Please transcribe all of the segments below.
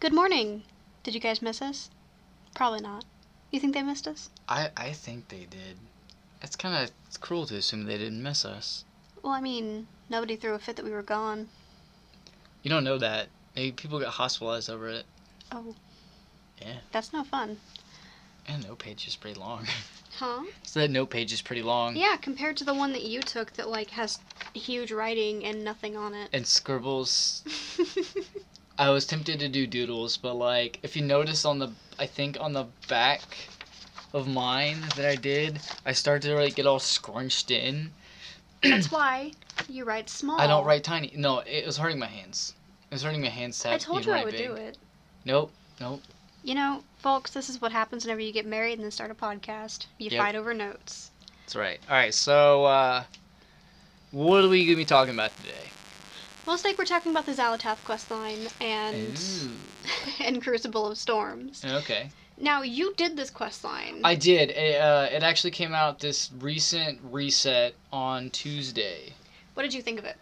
Good morning. Did you guys miss us? Probably not. You think they missed us? I, I think they did. It's kind of cruel to assume they didn't miss us. Well, I mean, nobody threw a fit that we were gone. You don't know that. Maybe people got hospitalized over it. Oh. Yeah. That's no fun. And note page is pretty long. Huh? so that note page is pretty long. Yeah, compared to the one that you took that, like, has huge writing and nothing on it. And scribbles. I was tempted to do doodles, but like if you notice on the I think on the back of mine that I did, I started to like get all scrunched in. That's why you write small. I don't write tiny. No, it was hurting my hands. It was hurting my hands to I told you I would big. do it. Nope, nope. You know, folks, this is what happens whenever you get married and then start a podcast. You Yep. fight over notes. That's right. All right, so uh, what are we gonna be talking about today? Most like we're talking about the Xal'atath quest line and and Crucible of Storms. Okay. Now you did this quest line. I did. It, uh, it actually came out this recent reset on Tuesday. What did you think of it?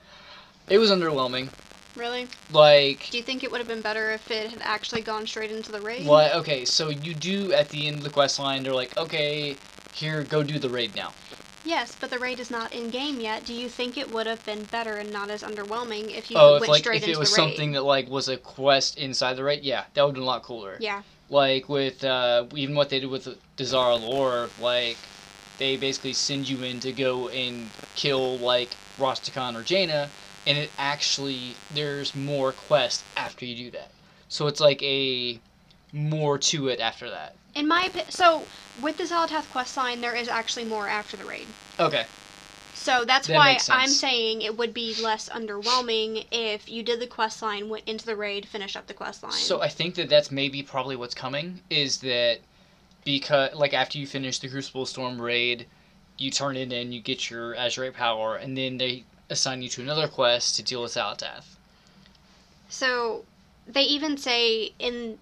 It was underwhelming. Really? Like, Do you think it would have been better if it had actually gone straight into the raid? what? Okay, so you do at the end of the quest line. They're like, okay, here, go do the raid now. Yes, but the raid is not in game yet. Do you think it would have been better and not as underwhelming if you oh, went like straight if into it was the raid? something that like was a quest inside the raid, yeah, that would have been a lot cooler. Yeah. Like with uh, even what they did with Dazar'alor, like they basically send you in to go and kill like Rastakhan or Jaina, and it actually there's more quest after you do that. So it's like a more to it after that. In my opinion, so with the Xal'atath quest line, there is actually more after the raid. Okay. So that's That why makes I'm saying it would be less underwhelming if you did the quest line, went into the raid, finished up the quest line. So I think that that's maybe probably what's coming is that because like after you finish the Crucible Storm raid, you turn it in, you get your Azerite power, and then they assign you to another quest to deal with Xal'atath. So they even say in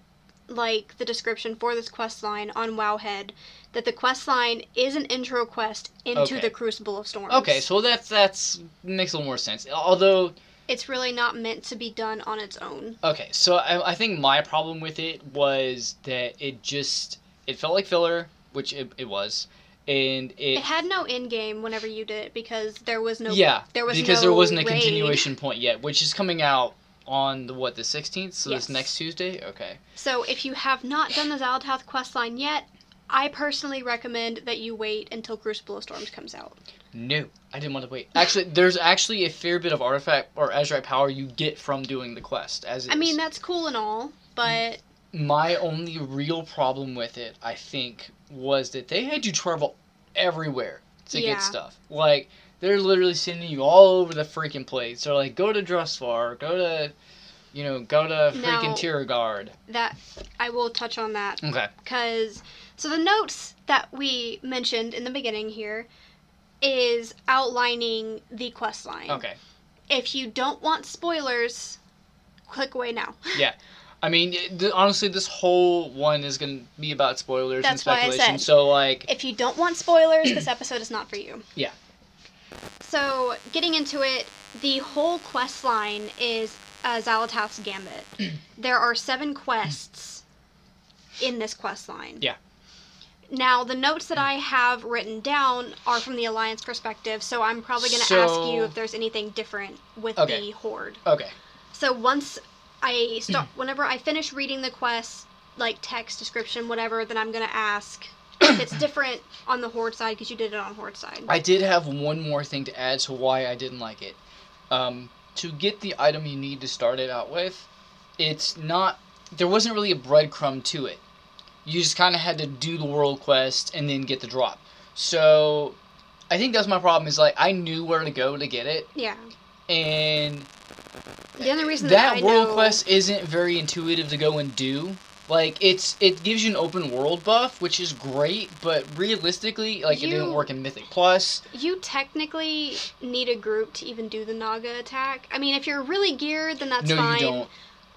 like the description for this quest line on Wowhead that the quest line is an intro quest into Okay. the Crucible of Storms. Okay, so that's that's makes a little more sense. Although, it's really not meant to be done on its own. okay, so I, I think my problem with it was that it just it felt like filler, which it, it was, and it, It had no end game whenever you did it because there was no yeah there was because no there wasn't a raid. continuation point yet, which is coming out on the what the sixteenth, so Yes. this next Tuesday. Okay. So if you have not done the Xal'atath quest line yet, I personally recommend that you wait until Crucible of Storms comes out. No, I didn't want to wait. Actually, there's actually a fair bit of artifact or Azerite power you get from doing the quest. As I mean that's cool and all, but my only real problem with it, I think, was that they had you travel everywhere to Yeah. get stuff. Like they're literally sending you all over the freaking place. They're like, go to Drustvar, go to, you know, go to freaking Tiragarde. that I will touch on that Okay. because so the notes that we mentioned in the beginning here is outlining the quest line. Okay. If you don't want spoilers, click away now. Yeah. I mean, eh, th- honestly, this whole one is gonna be about spoilers That's why I and speculation. said- So like, If you don't want spoilers, this episode is not for you. Yeah. So, getting into it, the whole quest line is uh, Xal'atath's Gambit. there are seven quests in this quest line. Yeah. Now, the notes that I have written down are from the Alliance perspective, so I'm probably going to ask you if there's anything different with Okay. the Horde. okay. So once I start, whenever I finish reading the quest, like text description, whatever, then I'm gonna ask if it's different on the horde side because you did it on horde side. I did have one more thing to add to why I didn't like it. Um, to get the item you need to start it out with, it's not. There wasn't really a breadcrumb to it. You just kind of had to do the world quest and then get the drop. So, I think that's my problem. Is like I knew where to go to get it, Yeah. and The only reason that, that world know, quest isn't very intuitive to go and do. Like it's it gives you an open world buff, which is great, but realistically, like it didn't work in Mythic Plus. you technically need a group to even do the Naga attack. I mean, if you're really geared, then that's no, fine. you don't.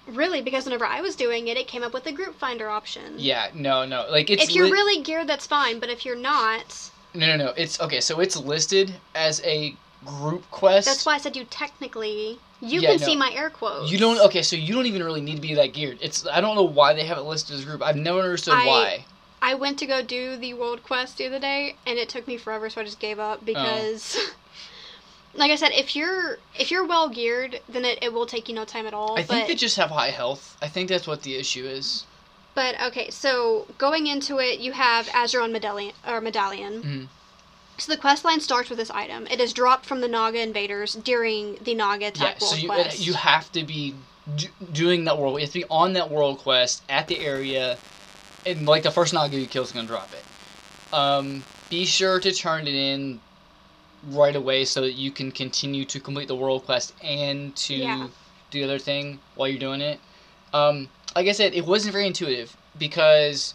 Really, because whenever I was doing it, it came up with a group finder option. Yeah, no, no. Like it's if you're li- really geared, that's fine. But if you're not, no, no, no. It's okay. So it's listed as a group quest. That's why I said you technically. You Yeah, can see my air quotes. You don't okay, so you don't even really need to be that geared. It's I don't know why they have it listed as group. I've never understood I- why. I went to go do the world quest the other day, and it took me forever, so I just gave Oh. up because, like I said, if you're if you're well geared, then it, it will take you no time at all. I think they just have high health. I think that's what the issue is. but okay, so going into it, you have Azsharan medallion or medallion. Mhm. So the quest line starts with this item. It is dropped from the Naga invaders during the Naga Yeah, attack so world you quest. you have to be d- doing that world. You have to be on that world quest at the area, and like the first Naga you kill is gonna drop it. Um, be sure to turn it in right away so that you can continue to complete the world quest and to Yeah. do the other thing while you're doing it. Um, like I said, it wasn't very intuitive because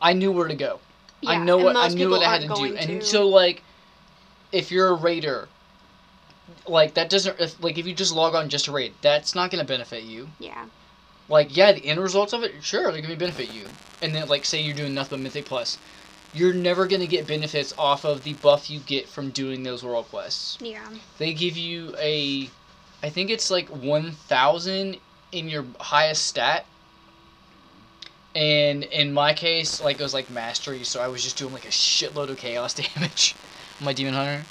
I knew where to go. I know what I knew what I had to do, going and to. so like, if you're a raider, like that doesn't if, like if you just log on just to raid, that's not gonna benefit you. yeah. Like yeah, the end results of it, sure, they're gonna benefit you. And then like say you're doing nothing but Mythic Plus, you're never gonna get benefits off of the buff you get from doing those world quests. Yeah. They give you a, I think it's like one thousand in your highest stat. And in my case, like it was like mastery, so I was just doing like a shitload of chaos damage. on My demon hunter.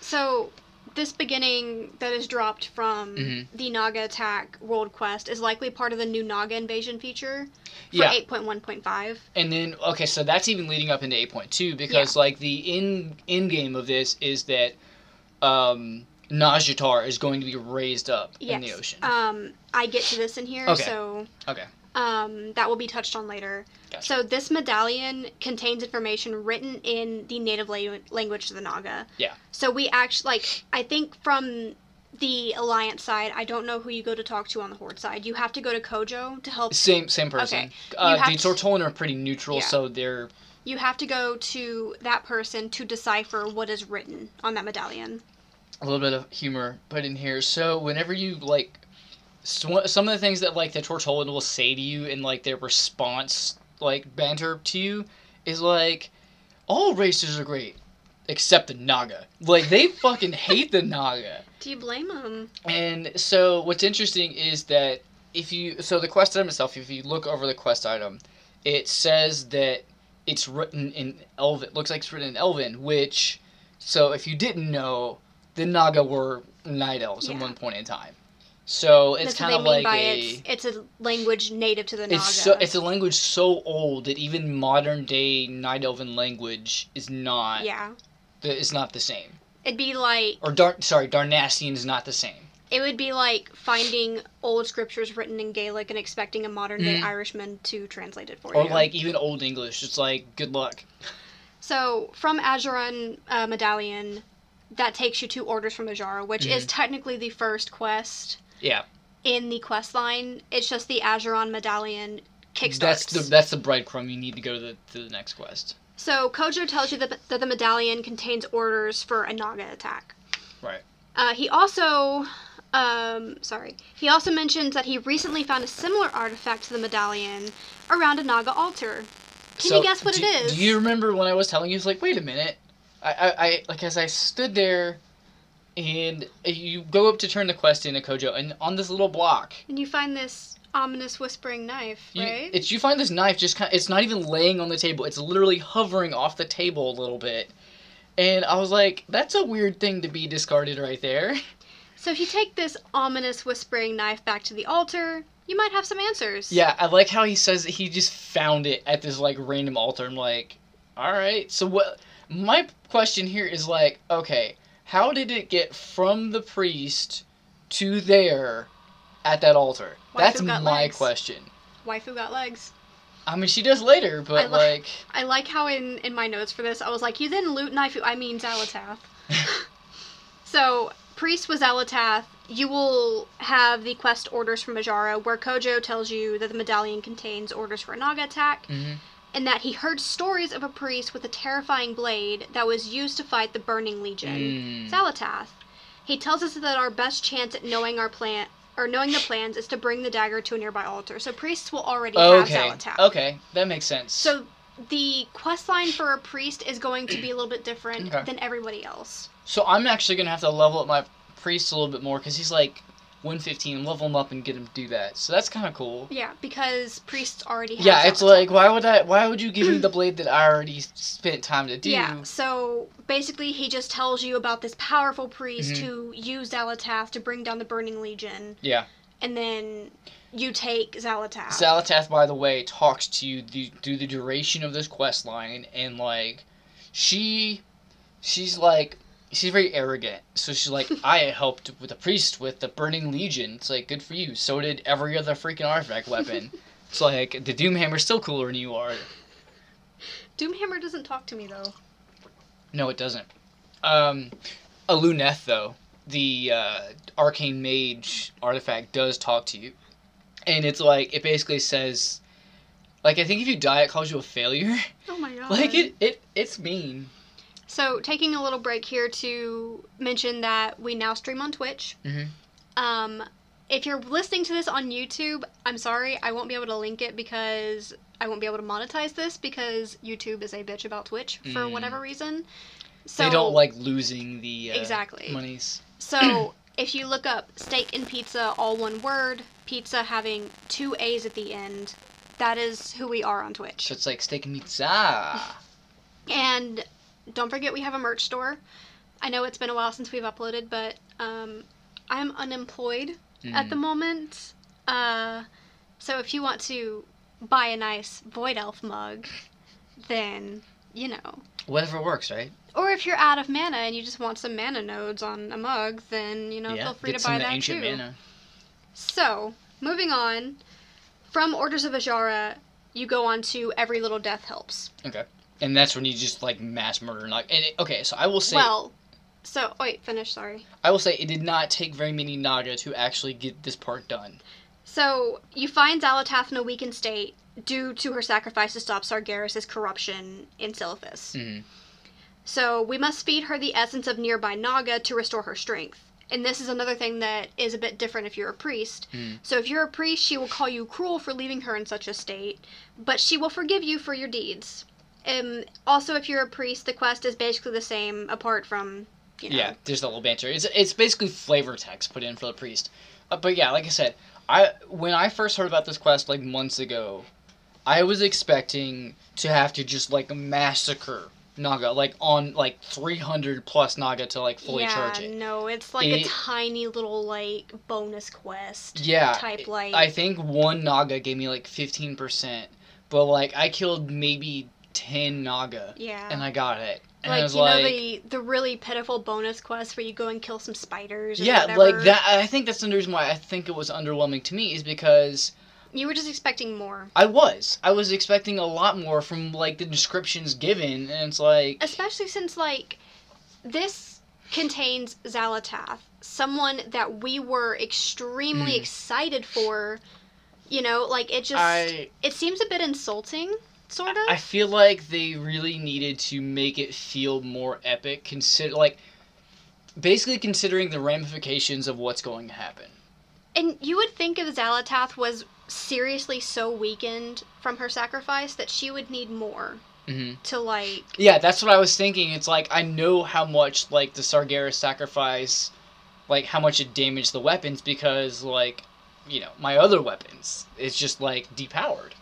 So this beginning that is dropped from Mhm. the Naga attack world quest is likely part of the new Naga invasion feature for Yeah. 8.1.5. And then okay, so that's even leading up into eight point two because like the in in game of this is that um Nazjatar is going to be raised up Yes. in the ocean. Um, I get to this in here, Okay. so okay. Um, that will be touched on later. Gotcha. So this medallion contains information written in the native la- language of the Naga. Yeah. So we actually like I think from the alliance side, I don't know who you go to talk to on the horde side. You have to go to Kojo to help. Same same person. Okay. Uh, You the to- Tortollan are pretty neutral, Yeah. so they're You have to go to that person to decipher what is written on that medallion. a little bit of humor put in here. So whenever you like, sw- some of the things that like the Tortollan will say to you in like their response, like banter to you, is like, all races are great, except the Naga. Like they fucking hate the Naga. Do you blame them? And so what's interesting is that if you so the quest item itself, if you look over the quest item, it says that it's written in Elven. Looks like it's written in Elven, which so if you didn't know, the Naga were night elves at one point in time. So it's kind of like by a it's, it's a language native to the Naga. it's so it's a language so old that even modern day night elven language is not yeah. the, is not the same. It'd be like Or Dar sorry, Darnassian is not the same. it would be like finding old scriptures written in Gaelic and expecting a modern day Mhm. Irishman to translate it for Or you. Or like even old English. It's like good luck. so from Azsharan uh, Medallion, that takes you to Orders from Azshara, which is technically the first quest. Yeah. in the quest line. It's just the Azsharan Medallion kickstarts. That's the that's the breadcrumb you need to go to the to the next quest. So Kojo tells you that, that the medallion contains orders for a Naga attack. Right. Uh, he also, um, sorry, he also mentions that he recently found a similar artifact to the medallion around a Naga altar. Can So, you guess what do, it is? Do you remember when I was telling you? It's like, wait a minute. I, I, I like as I stood there, and you go up to turn the quest in at Kojo, and on this little block, And you find this ominous whispering knife, you, right? it's you find this knife just kind. It's not even laying on the table. It's literally hovering off the table a little bit. And I was like, that's a weird thing to be discarded right there. so if you take this ominous whispering knife back to the altar, you might have some answers. Yeah, I like how he says that he just found it at this like random altar. I'm like, all right. So what? My question here is like, okay, how did it get from the priest to there at that altar? Why That's my legs? question. Waifu got legs. I mean, she does later, but I li- like, I like how in, in my notes for this, I was like, you didn't loot knife, I mean Xal'atath. so, Priest was Xal'atath. You will have the quest orders from Majara, where Kojo tells you that the medallion contains orders for a Naga attack, Mhm. And that he heard stories of a priest with a terrifying blade that was used to fight the Burning Legion, Mm. Xal'atath. He tells us that our best chance at knowing our plan or knowing the plans is to bring the dagger to a nearby altar. So priests will already okay, have Xal'atath. okay, that makes sense. So the quest line for a priest is going to be a little bit different Okay. than everybody else. So I'm actually gonna have to level up my priest a little bit more because he's like 115. Level him up and get him to do that. So that's kind of cool. Yeah, because priests already have Yeah, it's like why would I? Why would you give me the blade that I already spent time to do? Yeah, so basically he just tells you about this powerful priest Mhm. who used Xal'atath to bring down the Burning Legion, Yeah. and then you take Xal'atath. Xal'atath, by the way, talks to you the, through the duration of this quest line, and like, she, she's like, she's very arrogant. So she's like, I helped with the priest with the Burning Legion. It's like, good for you. So did every other freaking artifact weapon. it's like the Doomhammer's still cooler than you are. Doomhammer doesn't talk to me though. No, it doesn't. Um, Aluneth though, the uh, arcane mage artifact does talk to you, and it's like it basically says, like I think if you die, it calls you a failure. Oh my god. like it, it, it's mean. So taking a little break here to mention that we now stream on Twitch. Mhm. Um, if you're listening to this on YouTube, I'm sorry, I won't be able to link it because I won't be able to monetize this because YouTube is a bitch about Twitch for Mm. whatever reason. So they don't like losing the uh, Exactly. monies. So if you look up steak and pizza, all one word, pizza having two A's at the end, that is who we are on Twitch. So it's like steak and pizza. And don't forget we have a merch store. I know it's been a while since we've uploaded, but um, I'm unemployed at Mm. the moment. Uh, so if you want to buy a nice Void Elf mug, then, you know. Whatever works, right? Or if you're out of mana and you just want some mana nodes on a mug, then, you know, yeah. feel free to buy that ancient too. mana. So, moving on, from Orders of Azshara, you go on to Every Little Death Helps. And that's when you just like mass murder. Like, and it, okay, so I will say. well, so, wait, finish, sorry. I will say it did not take very many Naga to actually get this part done. So, you find Xal'atath in a weakened state due to her sacrifice to stop Sargeras' corruption in Silithus. Mhm. So, we must feed her the essence of nearby Naga to restore her strength. And this is another thing that is a bit different if you're a priest. Mm. So, if you're a priest, she will call you cruel for leaving her in such a state, but she will forgive you for your deeds. Um, also, if you're a priest, the quest is basically the same, apart from, you know. Yeah, there's a little banter. It's it's basically flavor text put in for the priest. Uh, but yeah, like I said, I when I first heard about this quest like months ago, I was expecting to have to just like massacre Naga, like on like 300 plus Naga to like fully yeah, charge it. no, it's like It- a tiny little like bonus quest. Yeah, type like I think one Naga gave me like 15%, but like I killed maybe 10 Naga yeah. and I got it. And I like you like, know the the really pitiful bonus quest where you go and kill some spiders. Or yeah, whatever. like that. I think that's the reason why I think it was underwhelming to me is because You were just expecting more, I was. I was expecting a lot more from like the descriptions given, and it's like, especially since like this contains Xal'atath, someone that we were extremely Mm. excited for. You know, like it just I it seems a bit insulting, sort of. I feel like they really needed to make it feel more epic. Consider like basically considering the ramifications of what's going to happen. And you would think if Xal'atath was seriously so weakened from her sacrifice that she would need more hmm to like Yeah, that's what I was thinking. It's like I know how much like the Sargeras sacrifice, like how much it damaged the weapons because like, you know, my other weapons, it's just like depowered.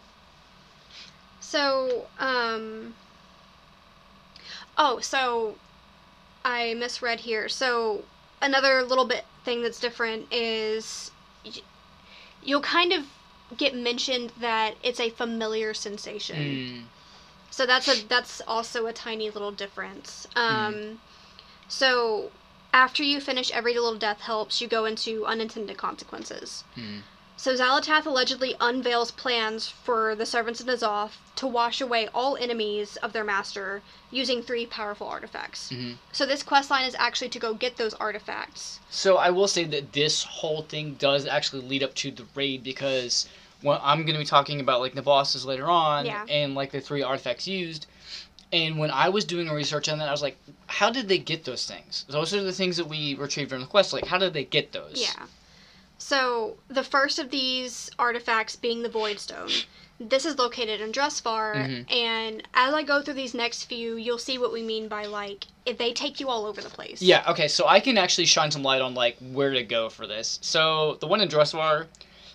So, um. Oh, so I misread here. So another little bit thing that's different is y- you'll kind of get mentioned that it's a familiar sensation. Mm. So that's a that's also a tiny little difference. Um, so after you finish every little death helps, you go into unintended consequences. Hmm. So Xal'atath allegedly unveils plans for the servants of N'Zoth to wash away all enemies of their master using three powerful artifacts. Mhm. So this quest line is actually to go get those artifacts. So I will say that this whole thing does actually lead up to the raid because well, I'm going to be talking about like the bosses later on Yeah. and like the three artifacts used. And when I was doing research on that, I was like, how did they get those things? Those are the things that we retrieved from the quest. Like, how did they get those? Yeah. So the first of these artifacts being the Void Stone. This is located in Drustvar, Mhm. and as I go through these next few, you'll see what we mean by like if they take you all over the place. Yeah, okay, so I can actually shine some light on like where to go for this. So the one in Drustvar,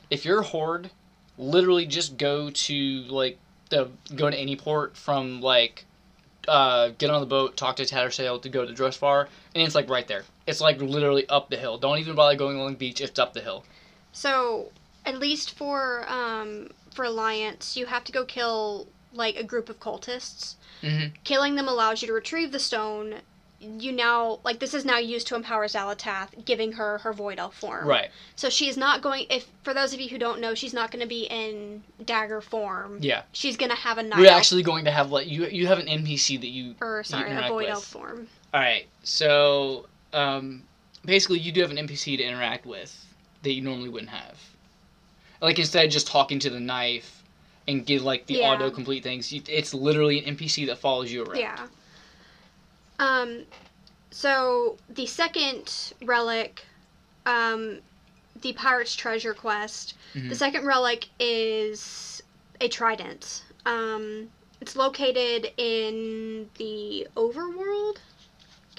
if you're horde, literally just go to like the go to any port from like uh get on the boat, talk to Tattersail to go to Drustvar, and it's like right there. It's like literally up the hill. Don't even bother going along the beach, it's up the hill. So at least for um for Alliance, you have to go kill like a group of cultists. Mhm. Killing them allows you to retrieve the stone. You now like this is now used to empower Xal'atath, giving her her void elf form. Right. So she's not going. If for those of you who don't know, she's not going to be in dagger form. Yeah. She's going to have a night We're actually going to have like you you have an NPC that you or sorry, a void with. elf form. All right. So, um, basically, you do have an NPC to interact with that you normally wouldn't have. Like instead of just talking to the knife and get like the Yeah. auto complete things, you, it's literally an NPC that follows you around. Yeah. Um, so the second relic, um, the pirate's treasure quest. Mhm. The second relic is a trident. Um, it's located in the overworld.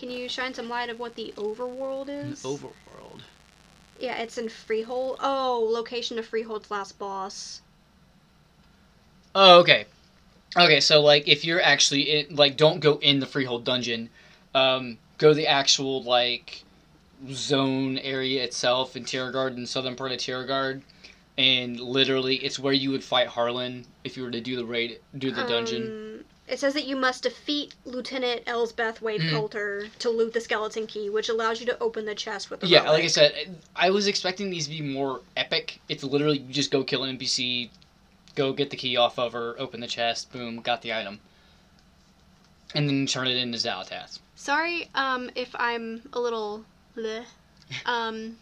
Can you shine some light of what the overworld is? Overworld. Yeah, it's in Freehold. Oh, location of Freehold's last boss. Oh, okay. Okay, so like if you're actually in, like don't go in the freehold dungeon, um, go the actual like zone area itself in Tiragarde and southern part of Tiragarde, and literally it's where you would fight Harlan if you were to do the raid, do the dungeon. It says that you must defeat Lieutenant Elsbeth Wade Mhm. Coulter to loot the skeleton key, which allows you to open the chest with the Yeah, like I said, I was expecting these to be more epic. It's literally you just go kill an NPC, go get the key off of her, open the chest, boom, got the item, and then turn it into Xal'atath. Sorry, um, if I'm a little bleh. Um,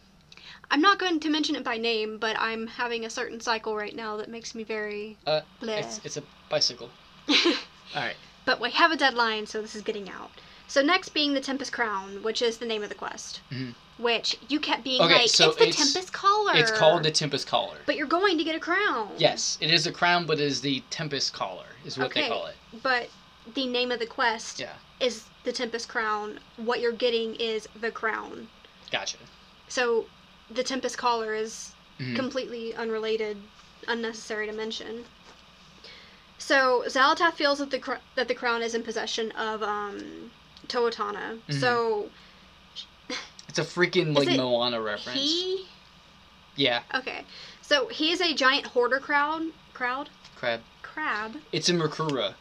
I'm not going to mention it by name, but I'm having a certain cycle right now that makes me very Uh, bleh. It's it's a bicycle. All right. but we have a deadline, so this is getting out. So next being the Tempest Crown, which is the name of the quest. Mhm. Which you kept being Okay, like, so it's the it's- Tempest Collar. It's called the Tempest Collar. But you're going to get a crown. Yes, it is a crown, but it is the Tempest Collar, is what they call it. But the name of the quest Yeah. is the Tempest Crown. What you're getting is the crown. Gotcha. So the Tempest Collar is Mhm. completely unrelated, unnecessary to mention. So Xal'atath feels that the cr- that the crown is in possession of um, Toatana. Mhm. So It's a freaking like Moana reference. he Yeah, okay. So he is a giant hoarder crowd crowd crab. crab. It's in Makura.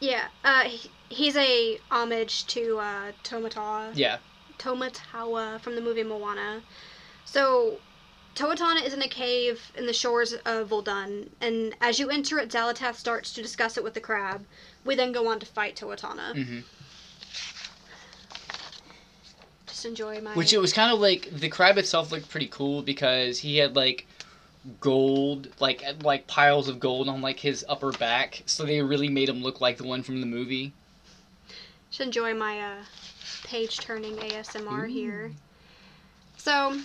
Yeah. Uh, he, he's a homage to uh, Tomata. Yeah. Tomatawa from the movie Moana. So, Toatana is in a cave in the shores of Vol'dun, and as you enter it, Xal'atath starts to discuss it with the crab. We then go on to fight Toatana. hmm Just enjoy my. Which it was kind of like the crab itself looked pretty cool because he had like gold, like like piles of gold on like his upper back, so they really made him look like the one from the movie. Just enjoy my uh, page turning ASMR Ooh. here. So,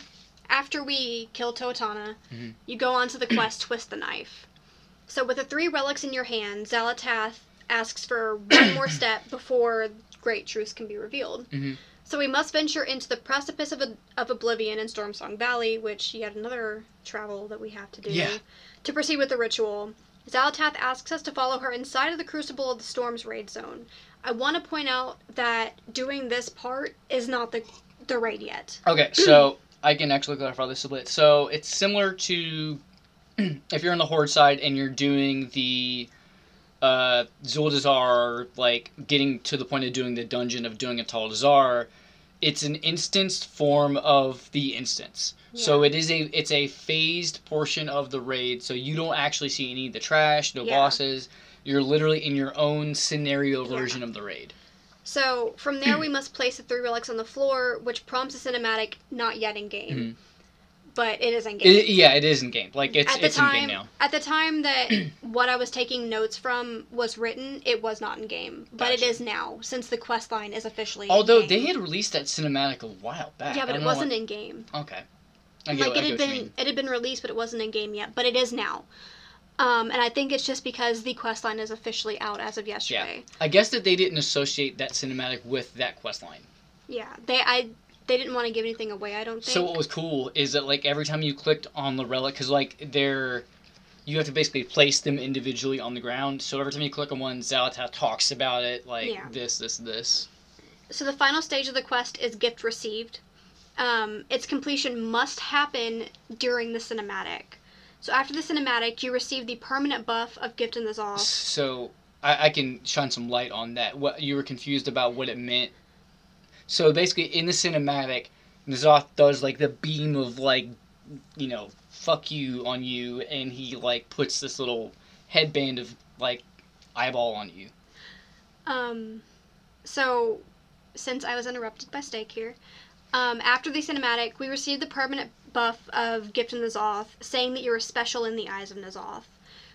after we kill Toatana, Mhm. you go on to the quest Twist the Knife. So, with the three relics in your hand, Xal'atath asks for one more step before great truths can be revealed. Mhm. So, we must venture into the precipice of, of Oblivion in Stormsong Valley, which yet another travel that we have to do, Yeah. to proceed with the ritual. Xal'atath asks us to follow her inside of the Crucible of the Storm's raid zone. I want to point out that doing this part is not the the raid yet. Okay, so I can actually clarify this a bit. So it's similar to if you're on the horde side and you're doing the uh, Zuldazar, like getting to the point of doing the dungeon of doing Atal'Dazar, it's an instanced form of the instance. Yeah. So it is a it's a phased portion of the raid. So you don't actually see any of the trash, no Yeah. bosses. You're literally in your own scenario Yeah. version of the raid. So from there, we must place the three relics on the floor, which prompts a cinematic not yet in game, Mhm. but it is in game. It, yeah, it is in game. Like it's at the it's in time, game now. at the time that what I was taking notes from was written, it was not in game, but it is now since the quest line is officially. Although in they had released that cinematic a while back. yeah, but it wasn't in game. Okay. Like I it had what been it had been released, but it wasn't in game yet. But it is now. Um, and I think it's just because the quest line is officially out as of yesterday. Yeah. I guess that they didn't associate that cinematic with that quest line. Yeah, they I they didn't want to give anything away. I don't think. So what was cool is that like every time you clicked on the relic, because like they're, you have to basically place them individually on the ground. So every time you click on one, Xal'atath talks about it like Yeah. this, this, this. So the final stage of the quest is gift received. Um, its completion must happen during the cinematic. So after the cinematic, you receive the permanent buff of Gift in the Zoth. So I, I can shine some light on that. What you were confused about what it meant. So basically, in the cinematic, N'Zoth does like the beam of like, you know, fuck you on you, and he like puts this little headband of like eyeball on you. Um, so since I was interrupted by Steak here, um, after the cinematic, we received the permanent buff of Gift in N'Zoth, saying that you are special in the eyes of N'Zoth.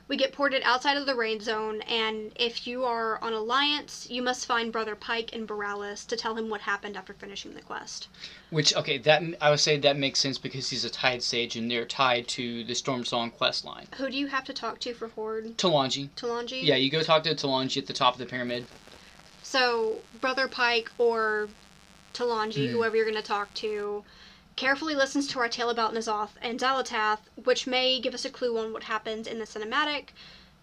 We get ported outside of the raid zone, and if you are on Alliance, you must find Brother Pike in Boralus to tell him what happened after finishing the quest. Which okay, that I would say that makes sense because he's a tidesage and they're tied to the Storm Song quest line. Who do you have to talk to for Horde? Talanji. Talanji? Yeah, you go talk to Talanji at the top of the pyramid. So, Brother Pike or Talanji, Mhm. whoever you're going to talk to, carefully listens to our tale about N'Zoth and Xal'atath, which may give us a clue on what happens in the cinematic.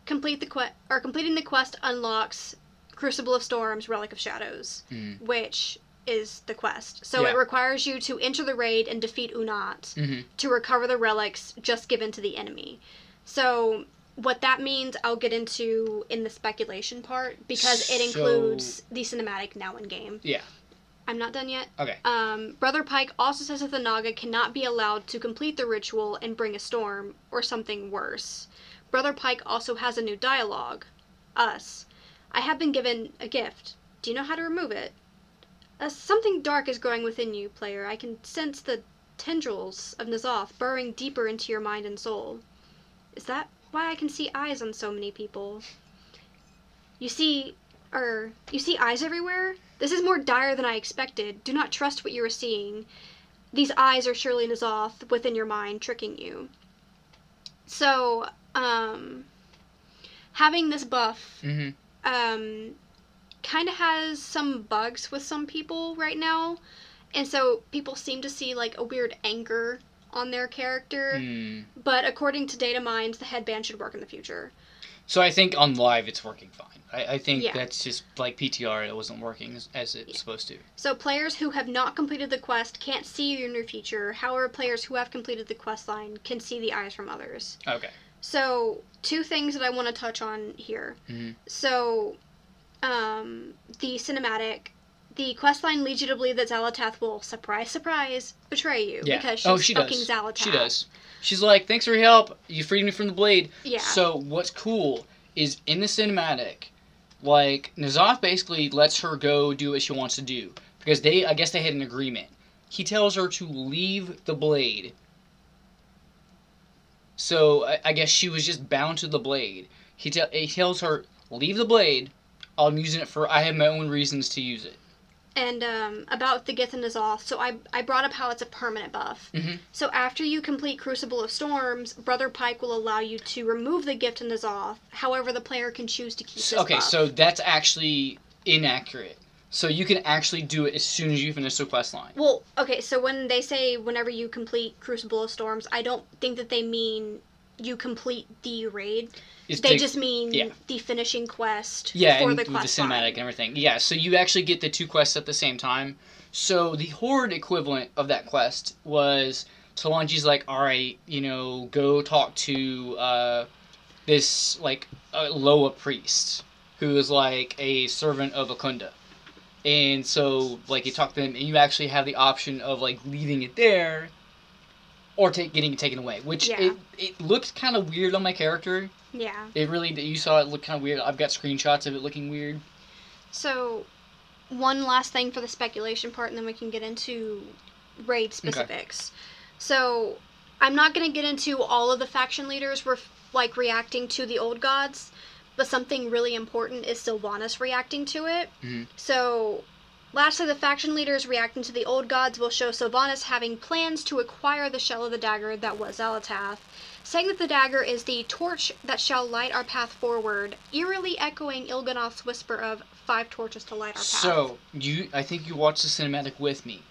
Complete the quest, or completing the quest unlocks Crucible of Storms, Relic of Shadows, Mhm. which is the quest. So Yeah. it requires you to enter the raid and defeat Uu'nat Mm-hmm. to recover the relics just given to the enemy. So what that means I'll get into in the speculation part because it So- includes the cinematic now in game. Yeah. I'm not done yet. Okay. Um, Brother Pike also says that the Naga cannot be allowed to complete the ritual and bring a storm or something worse. Brother Pike also has a new dialogue. Us. I have been given a gift. Do you know how to remove it? Uh, something dark is growing within you, player. I can sense the tendrils of N'Zoth burrowing deeper into your mind and soul. Is that why I can see eyes on so many people? You see, er, you see eyes everywhere? This is more dire than I expected. Do not trust what you are seeing. These eyes are surely N'Zoth within your mind tricking you. So, um, having this buff, Mm-hmm. um, kind of has some bugs with some people right now. And so people seem to see like a weird anger on their character. Mm. But according to data mines, the headband should work in the future. So I think on live it's working fine. I, I think Yeah. that's just like PTR. It wasn't working as, as it's Yeah. supposed to. So players who have not completed the quest can't see your new feature. However, players who have completed the quest line can see the eyes from others. Okay. So two things that I want to touch on here. Mhm. So, um, the cinematic, the quest line leads you to believe that Xal'atath will surprise, surprise, betray you Yeah. because oh, she's oh, she fucking does. Xal'atath. She does. She's like, "Thanks for your help. You freed me from the blade." Yeah. So what's cool is in the cinematic, like N'Zoth basically lets her go do what she wants to do because they, I guess they had an agreement. He tells her to leave the blade. So I, I guess she was just bound to the blade. He, te- he tells her, "Leave the blade. I'm using it for. I have my own reasons to use it." And um, about the Gith and N'Zoth, so I, I brought up how it's a permanent buff. Mhm. So after you complete Crucible of Storms, Brother Pike will allow you to remove the Gift and N'Zoth. However, the player can choose to keep So- okay, buff. so that's actually inaccurate. So you can actually do it as soon as you finish the quest line. Well, okay, so when they say whenever you complete Crucible of Storms, I don't think that they mean you complete the raid. It's They the- just mean yeah. the finishing quest yeah, for and the with the cinematic line. and everything. Yeah, so you actually get the two quests at the same time. So the horde equivalent of that quest was Talanji's like, all right, you know, go talk to uh, this like uh, Loa priest who is like a servant of Akunda. And so, like, you talk to them, and you actually have the option of like leaving it there, or take getting it taken away. Which Yeah. it it looks kind of weird on my character. Yeah. It really you saw it look kind of weird. I've got screenshots of it looking weird. So, one last thing for the speculation part, and then we can get into raid specifics. So, I'm not going to get into all of the faction leaders were like reacting to the old gods, but something really important is Sylvanas reacting to it. Mhm. So, Lastly, the faction leaders reacting to the old gods will show Sylvanas having plans to acquire the shell of the dagger that was Xal'atath, saying that the dagger is the torch that shall light our path forward, eerily echoing Il'gynoth's whisper of five torches to light our path. So you, I think you watched the cinematic with me.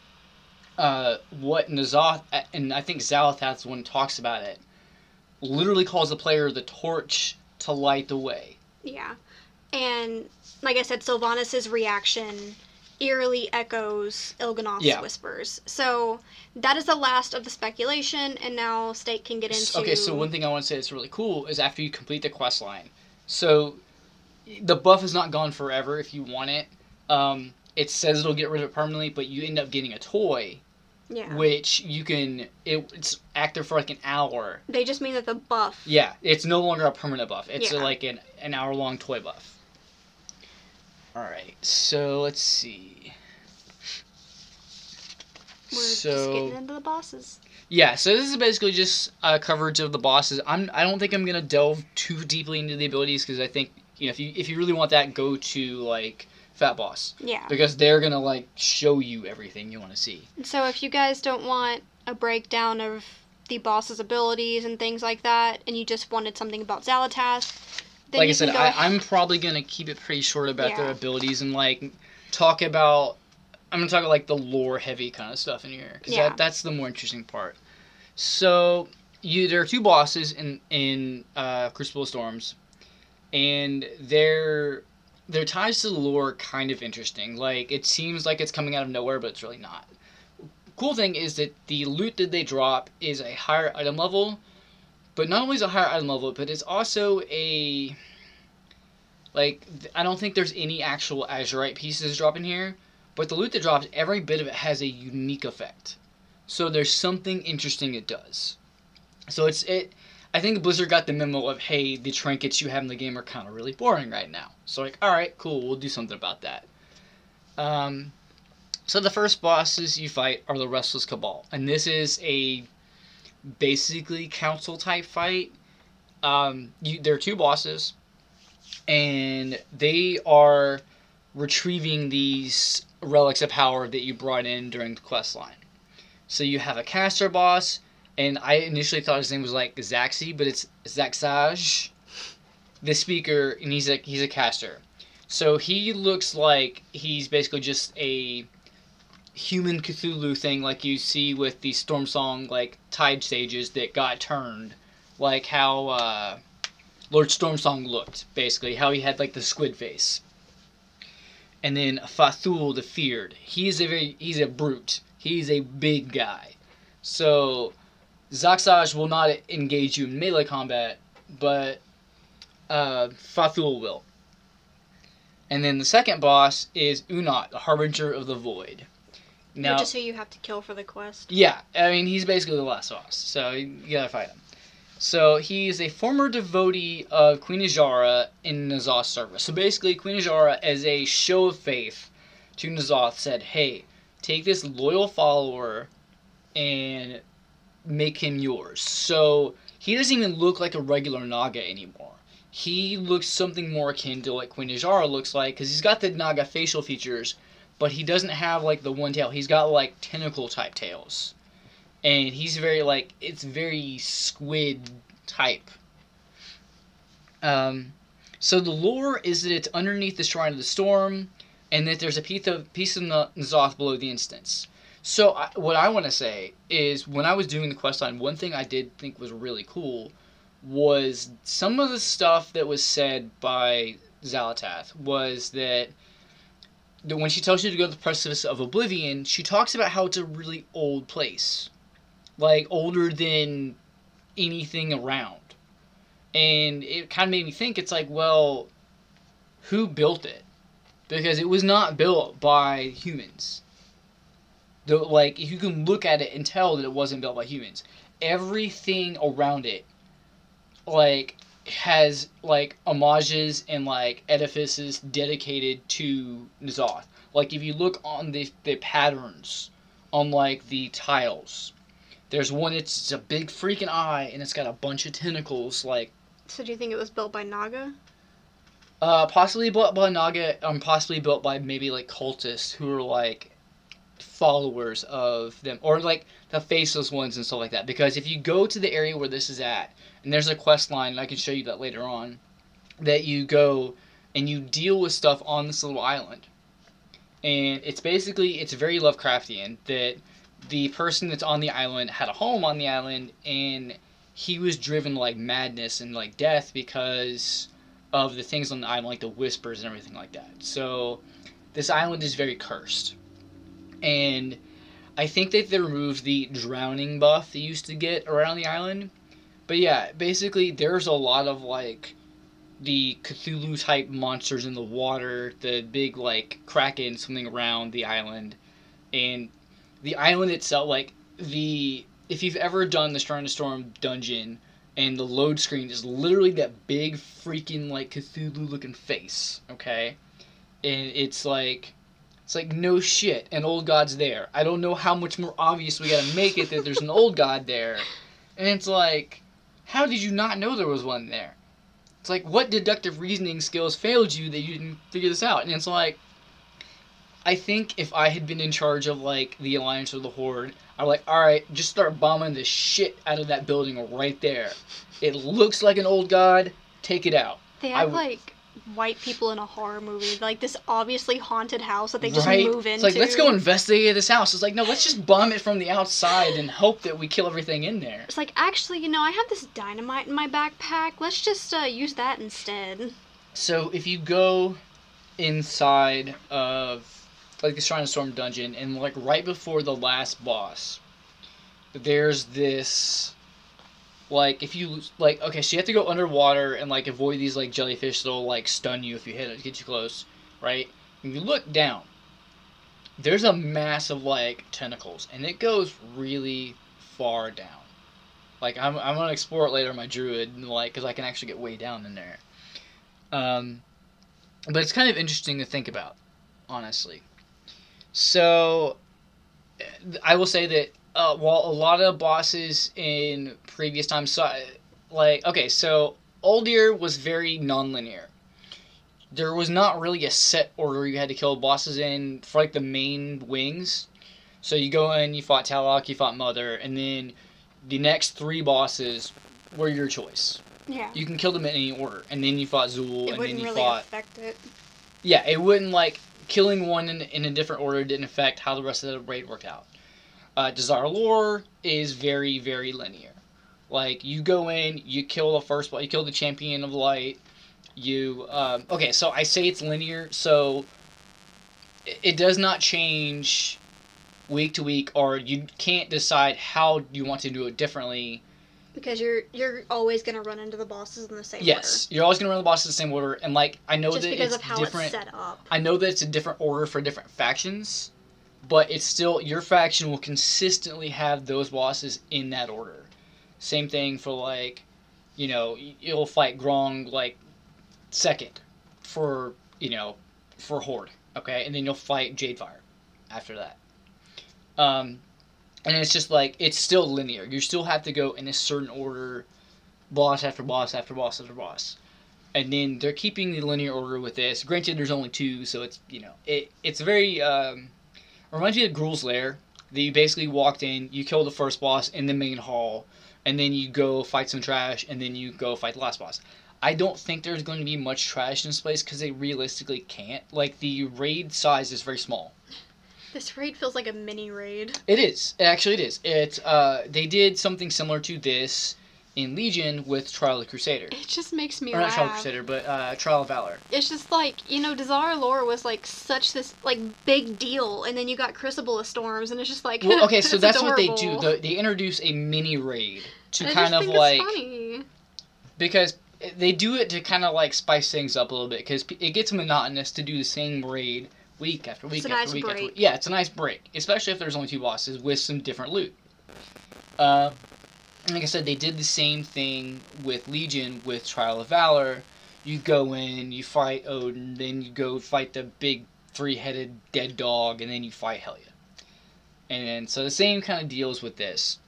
Uh, what N'Zoth and I think Xal'atath's one talks about it. Literally calls the player the torch to light the way. Yeah. And like I said, Sylvanas' reaction eerily echoes Il'gynoth's Yeah. whispers. So that is the last of the speculation, and now State can get into. Okay, so one thing I want to say that's really cool is after you complete the quest line, so the buff is not gone forever if you want it. Um, it says it'll get rid of it permanently, but you end up getting a toy, Yeah. which you can. It, it's active for like an hour. They just mean that the buff. Yeah, it's no longer a permanent buff. It's Yeah. like an an hour long toy buff. All right, so let's see. We're just so getting into the bosses. yeah, so this is basically just a coverage of the bosses. I'm I don't think I'm gonna delve too deeply into the abilities because I think you know if you if you really want that, go to like Fatboss Yeah. because they're gonna like show you everything you want to see. So if you guys don't want a breakdown of the boss's abilities and things like that, and you just wanted something about then like I said, I, I'm probably gonna keep it pretty short about their abilities and like talk about. I'm gonna talk about like the lore heavy kind of stuff in here because Yeah. that, that's the more interesting part. So you there are two bosses in in uh, Crucible of Storms, and their their ties to the lore are kind of interesting. Like it seems like it's coming out of nowhere, but it's really not. Cool thing is that the loot that they drop is a higher item level, but not only is it a higher item level, but it's also a like I don't think there's any actual azerite pieces dropping here, but the loot that drops, every bit of it has a unique effect. So there's something interesting it does. So it's it. I think Blizzard got the memo of hey, the trinkets you have in the game are kind of really boring right now. So like, all right, cool, we'll do something about that. Um, so the first bosses you fight are the Restless Cabal, and this is a basically council type fight. Um, you, there are two bosses, and they are retrieving these relics of power that you brought in during the quest line. So you have a caster boss, and I initially thought his name was like Zaxi, but it's Zaxasj, the speaker, and he's a he's a caster. So he looks like he's basically just a human Cthulhu thing, like you see with the Storm Song like tidesages that got turned, like how uh, Lord Stormsong looked, basically how he had like the squid face. And then Fa'thuul the Feared, he's a very he's a brute. He's a big guy. So Zaxasj will not engage you in melee combat, but uh, Fa'thuul will. And then the second boss is Uu'nat, the Harbinger of the Void. Now, just who you have to kill for the quest. yeah, I mean he's basically the last boss, so you gotta fight him. So he is a former devotee of Queen Azshara in N'Zoth's service. So basically, Queen Azshara, as a show of faith to N'Zoth, said, "Hey, take this loyal follower and make him yours." So he doesn't even look like a regular Naga anymore. He looks something more akin to what Queen Azshara looks like because he's got the Naga facial features, but he doesn't have like the one tail. He's got like tentacle type tails and he's very like it's very squid type. Um, so the lore is that it's underneath the Shrine of the Storm, and that there's a piece of piece of the N'Zoth below the instance. So I, what I want to say is, when I was doing the quest line, one thing I did think was really cool was some of the stuff that was said by Xal'atath was that when she tells you to go to the precipice of oblivion, she talks about how it's a really old place like older than anything around. And it kind of made me think it's like, well, who built it? Because it was not built by humans. Like you can look at it and tell that it wasn't built by humans. Everything around it like has like homages and like edifices dedicated to N'Zoth. Like if you look on the the patterns on like the tiles, there's one it's, it's a big freaking eye and it's got a bunch of tentacles like So do you think it was built by Naga? Uh, possibly built by Naga, um, possibly built by maybe like cultists who are like followers of them, or like the faceless ones and stuff like that. Because if you go to the area where this is at, and there's a quest line, and I can show you that later on, that you go and you deal with stuff on this little island, and it's basically it's very Lovecraftian that the person that's on the island had a home on the island and he was driven like madness and like death because of the things on the island like the whispers and everything like that. So this island is very cursed and i think that they removed the drowning buff they used to get around the island but yeah basically there's a lot of like the cthulhu type monsters in the water the big like kraken swimming around the island and the island itself, like the if you've ever done the Shrine of Storm dungeon and the load screen is literally that big freaking like Cthulhu looking face, okay? And it's like it's like no shit, an old god's there. I don't know how much more obvious we gotta make it that there's an old god there. And it's like, how did you not know there was one there? It's like what deductive reasoning skills failed you that you didn't figure this out? And it's like I think if I had been in charge of like the Alliance or the Horde, I'm like, all right, just start bombing the shit out of that building right there. It looks like an old god. Take it out. They I act w- like white people in a horror movie, like this obviously haunted house that they just right? move into. It's like let's go investigate this house. It's like no, let's just bomb it from the outside and hope that we kill everything in there. It's like actually, you know, I have this dynamite in my backpack. Let's just uh, use that instead. So if you go inside of like the Shrine of Storm dungeon and like right before the last boss, there's this like if you like okay, so you have to go underwater and like avoid these like jellyfish that'll like stun you if you hit it, get you close, right? When you look down, there's a mass of like tentacles and it goes really far down. Like I'm, I'm gonna explore it later, my druid, like because I can actually get way down in there. Um, but it's kind of interesting to think about, honestly. So, I will say that uh, while a lot of bosses in previous times, saw, like okay, so Uldir was very non-linear. There was not really a set order you had to kill bosses in for like the main wings. So you go in, you fought Taloc, you fought Mother, and then the next three bosses were your choice. Yeah. You can kill them in any order, and then you fought Zul, it and then wouldn't you really fought affect it. yeah, it wouldn't like killing one in, in a different order didn't affect how the rest of the raid worked out. Uh, Dazar'alor is very very linear. Like you go in, you kill the first, you kill the champion of light. You um, okay? So I say it's linear, so it, it does not change week to week, or you can't decide how you want to do it differently. Because you're you're always gonna run into the bosses in the same Yes, you're always gonna run the bosses in the same order, and like I know order. Just that because it's of how different. it's set up. I know that it's a different order for different factions, but it's still your faction will consistently have those bosses in that order. Same thing for like, you know, you'll fight Grong like second for you know for Horde, okay, and then you'll fight Jadefire after that. Um, and it's just like it's still linear. You still have to go in a certain order, boss after boss after boss after boss and then they're keeping the linear order with this. Granted, there's only two, so it's you know it it's very um, reminds me of Gruul's Lair. That you basically walked in, you kill the first boss in the main hall, and then you go fight some trash, and then you go fight the last boss. I don't think there's going to be much trash in this place because they realistically can't. Like the raid size is very small. This raid feels like a mini raid. It is actually it is. It uh they did something similar to this in Legion with Trial of Crusader. It just makes me Or not Trial of. Crusader, but uh, Trial of Valor. It's just like you know, Dazar'alor was like such this like big deal, and then you got Crucible of Storms, and it's just like Well, okay, so that's what they do. The, they introduce a mini raid to I kind of think like it's funny. because they do it to kind of like spice things up a little bit because it gets monotonous to do the same raid week after week It's a after nice week after week. Yeah, it's a nice break, especially if there's only two bosses with some different loot. Uh, like I said, they did the same thing with Legion with Trial of Valor. You go in, you fight Odin, then you go fight the big three-headed dead dog, and then you fight Helya. And so the same kind of deals with this.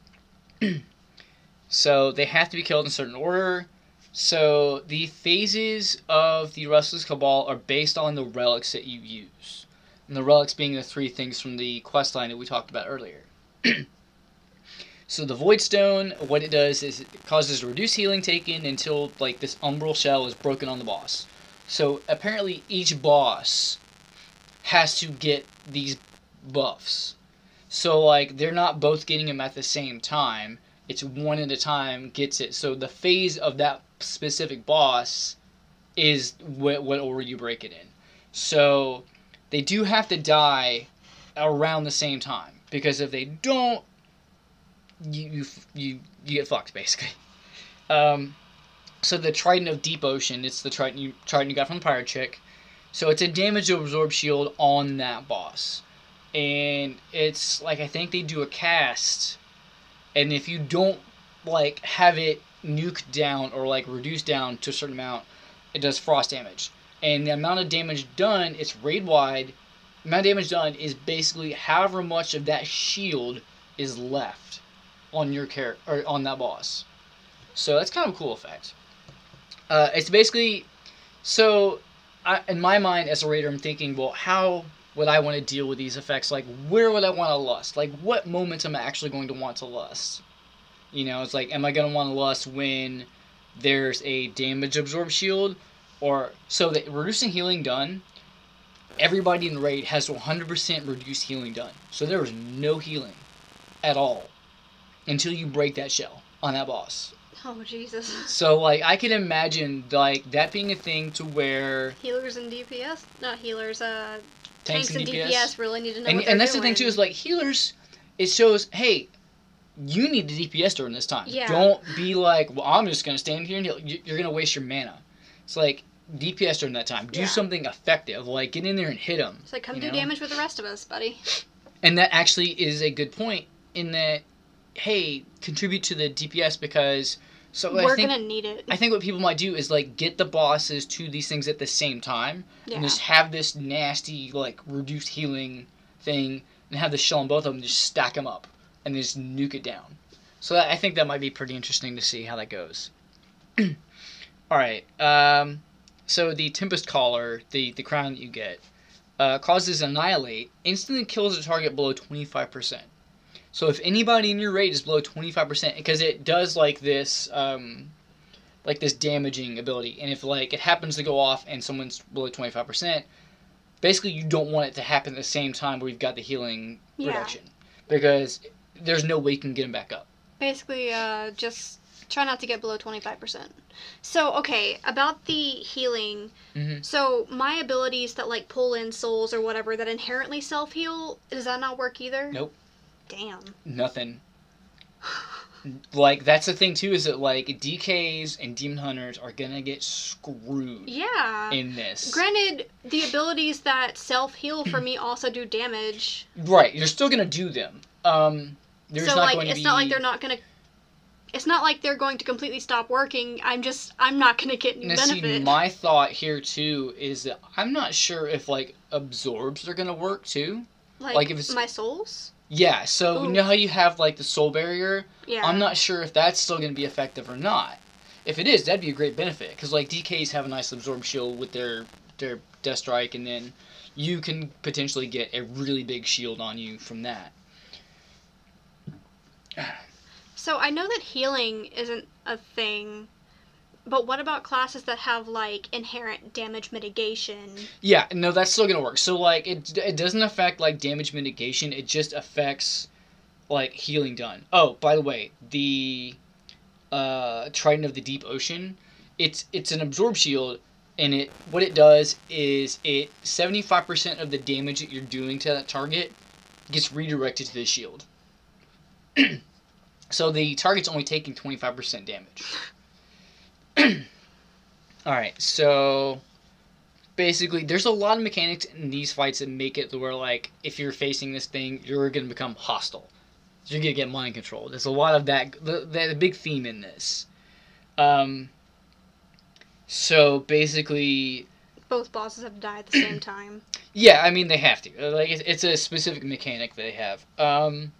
so they have to be killed in a certain order. So the phases of the Restless Cabal are based on the relics that you use. And the relics being the three things from the quest line that we talked about earlier. so the Void Stone, what it does is it causes reduced healing taken until like this umbral shell is broken on the boss. So apparently each boss has to get these buffs. So like they're not both getting them at the same time. It's one at a time gets it. So the phase of that specific boss is what what order you break it in. So they do have to die around the same time because if they don't, you you you, you get fucked basically. Um, so the Trident of Deep Ocean, it's the Trident you Trident you got from pirate chick. So it's a damage absorb shield on that boss. And it's like I think they do a cast and if you don't like have it nuked down or like reduced down to a certain amount, it does frost damage. And the amount of damage done, it's raid wide. Amount of damage done is basically however much of that shield is left on your character or on that boss. So that's kind of a cool effect. Uh, it's basically so I, in my mind as a raider, I'm thinking, well, how would I want to deal with these effects? Like, where would I want to lust? Like, what moments am I actually going to want to lust? You know, it's like, am I going to want to lust when there's a damage absorb shield? Or, so that reducing healing done, everybody in the raid has 100% reduced healing done. So there is no healing at all until you break that shell on that boss. Oh Jesus. So like I can imagine like that being a thing to where Healers and DPS, not healers. Uh, tanks, tanks, and DPS. really need to know. and, and that's the thing too is like healers it shows hey you need to dps during this time Yeah. don't be like well i'm just gonna stand here and heal. You- you're gonna waste your mana it's like dps during that time do Yeah. something effective like get in there and hit them It's like come do know? damage with the rest of us, buddy. and that actually is a good point in that hey contribute to the dps because so We're think gonna need it. I think what people might do is like get the bosses to these things at the same time yeah. and just have this nasty like reduced healing thing and have the shell on both of them just stack them up and just nuke it down. So that, I think that might be pretty interesting to see how that goes. All right. Um, so the Tempest Caller, the the crown that you get, uh, causes annihilate, instantly kills a target below twenty five percent. So if anybody in your raid is below twenty five percent, because it does like this. Um, like this damaging ability, and if like it happens to go off and someone's below twenty five percent, basically you don't want it to happen at the same time where you've got the healing Yeah. reduction, because there's no way you can get them back up. Basically, uh, just try not to get below 25%. So, okay, about the healing. Mhm. So, my abilities that, like, pull in souls or whatever that inherently self heal, does that not work either? Nope. Damn. Nothing. Like that's the thing too is that like DKs and demon hunters are gonna get screwed Yeah. in this. Granted, the abilities that self heal for me also do damage. right, you're still gonna do them. Um, there's so, not like, going to it's be. not like they're not gonna. It's not like they're going to completely stop working. I'm just, I'm not gonna get any Now, benefit. see, my thought here too is that I'm not sure if like absorbs are gonna work too. like, like, if it's- my souls. Yeah, so you know how you have like the soul barrier. Yeah. I'm not sure if that's still gonna be effective or not. If it is, that'd be a great benefit because like DKs have a nice absorb shield with their their death strike, and then you can potentially get a really big shield on you from that. So I know that healing isn't a thing, but what about classes that have like inherent damage mitigation? Yeah, no, that's still gonna work. So like it it doesn't affect like damage mitigation. It just affects like healing done. Oh, by the way, the uh, Trident of the Deep Ocean, it's it's an absorb shield, and it what it does is it seventy five percent of the damage that you're doing to that target gets redirected to the shield. so the target's only taking twenty five percent damage. All right, so basically there's a lot of mechanics in these fights that make it to where like if you're facing this thing you're gonna become hostile. You're gonna get mind control. There's a lot of that the, the big theme in this. Um so basically Both bosses have to die at the same time. yeah i mean they have to. Like it's, it's a specific mechanic they have. Um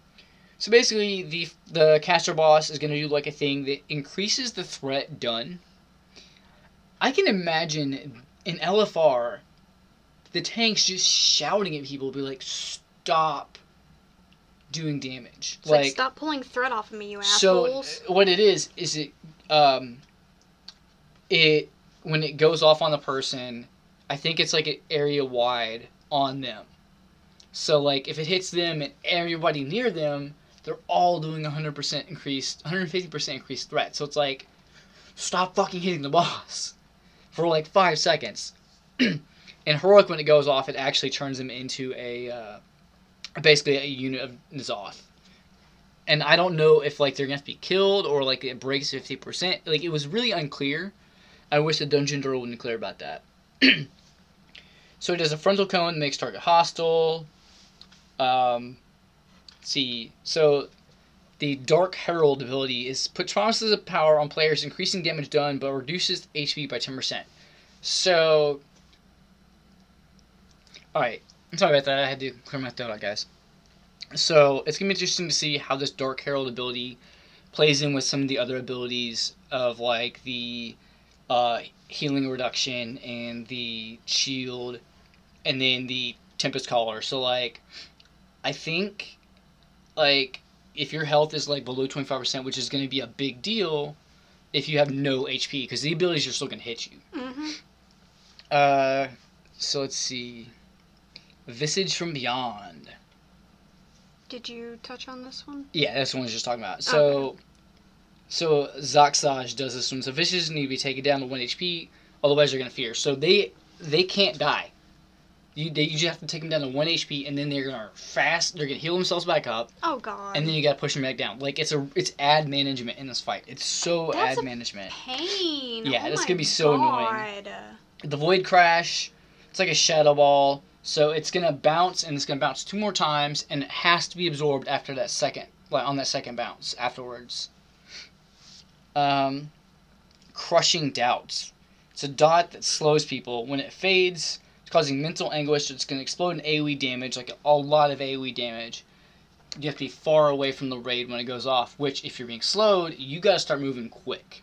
so basically the the caster boss is gonna do like a thing that increases the threat done I can imagine in LFR, the tanks just shouting at people, be like, "Stop doing damage." It's like, stop pulling threat off of me, you so assholes. uh, what it is is it um it when it goes off on the person, I think it's like an area wide on them. So like if it hits them and everybody near them, they're all doing 100% increased, 150% increased threat. So it's like, stop fucking hitting the boss for like five seconds. and heroic, when it goes off, it actually turns them into a uh, basically a unit of N'Zoth. And I don't know if like they're gonna have to be killed or like it breaks 50%. Like it was really unclear. I wish the dungeon door would be clear about that. so it does a frontal cone, makes target hostile. Um, see, so the Dark Herald ability is puts promises of power on players, increasing damage done, but reduces HP by ten percent. So, all right, I'm sorry about that. I had to clear my throat out, guys. So it's gonna be interesting to see how this Dark Herald ability plays in with some of the other abilities of like the uh, healing reduction and the shield, and then the Tempest Caller. So like, I think like if your health is like below 25%, which is going to be a big deal if you have no HP, because the abilities are still going to hit you. hmm Uh, so let's see. Visage from Beyond. Did you touch on this one? Yeah, that's the one I was just talking about. So, so Zaxasj does this one. So Visage need to be taken down to 1 HP, otherwise they're going to fear. So they they can't die. You, they, you just have to take them down to 1 HP, and then they're going to fast, they're to heal themselves back up, Oh god. and then you got to push them back down. Like, it's a it's ad management in this fight. It's so That's ad a management. pain. Yeah, oh this could be so annoying. The void crash it's like a shadow ball so it's gonna bounce and it's gonna bounce two more times and it has to be absorbed after that second like on that second bounce afterwards um crushing doubts it's a dot that slows people when it fades causing mental anguish it's gonna explode in aoe damage like a lot of aoe damage you have to be far away from the raid when it goes off which if you're being slowed you gotta start moving quick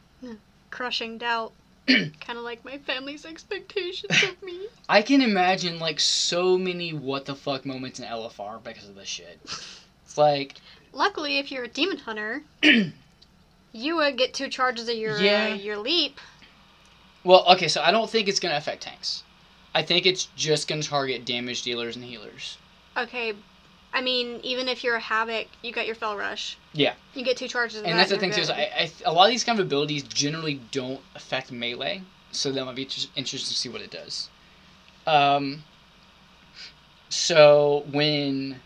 Crushing doubt. kind of like my family's expectations of me. I can imagine like so many what the fuck moments in LFR because of this shit. It's like Luckily, if you're a demon hunter, you would get two charges of your Yeah. uh, your leap. well, okay, so I don't think it's gonna affect tanks. I think it's just gonna target damage dealers and healers. Okay, I mean, even if you're a havoc, you got your Fel Rush. Yeah. You get two charges And that. that's the thing too. Is good. I, I, a lot of these kind of abilities generally don't affect melee, so that might be inter- interesting to see what it does. Um. So when,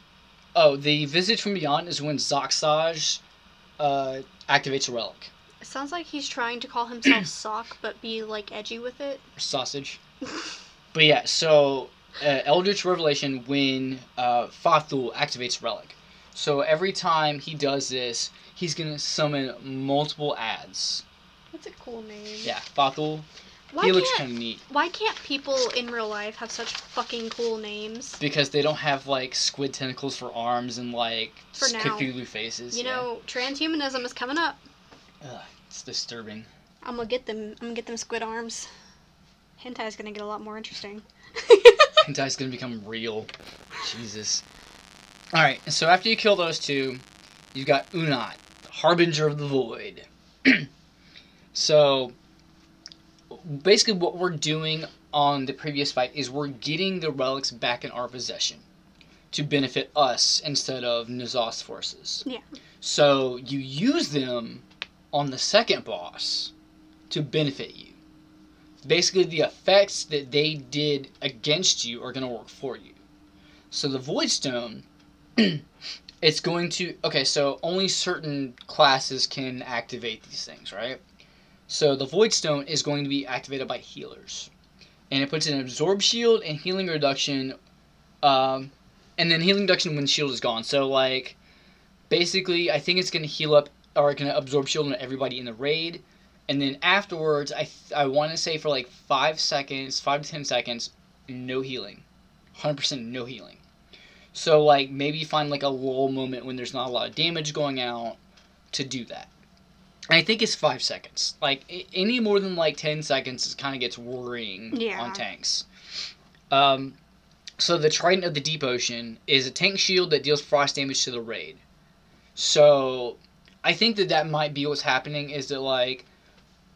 oh, the visage from beyond is when Zaxasj, uh, activates a relic. It sounds like he's trying to call himself Sock, but be like edgy with it. sausage. But yeah, so uh, Eldritch Revelation when uh, Fa'thuul activates Relic. So every time he does this, he's gonna summon multiple ads. That's a cool name. Yeah, Fa'thuul. Why he looks kind of neat Why can't people in real life have such fucking cool names? because they don't have like squid tentacles for arms and like For now. Cthulhu faces. You yeah. know, transhumanism is coming up. Ugh, it's disturbing. I'm gonna get them. I'm gonna get them squid arms. Hentai's gonna get a lot more interesting. hentai is gonna become real. Jesus. Alright, so after you kill those two, you've got Uu'nat, Harbinger of the Void. so, basically, what we're doing on the previous fight is we're getting the relics back in our possession to benefit us instead of N'Zoth's forces. Yeah. So, you use them on the second boss to benefit you. Basically, the effects that they did against you are going to work for you. So, the Void Stone it's going to okay so only certain classes can activate these things right? So the void stone is going to be activated by healers. And it puts an absorb shield and healing reduction um, and then healing reduction when shield is gone. So like basically i think it's going to heal up or going to absorb shield on everybody in the raid and then afterwards i th- i want to say for like five seconds five to ten seconds no healing 100% no healing so like maybe find like a lull moment when there's not a lot of damage going out to do that. I think it's five seconds. Like any more than like ten seconds, it kind of gets worrying Yeah. on tanks. Um, so the Trident of the Deep Ocean is a tank shield that deals frost damage to the raid. So I think that that might be what's happening. Is that like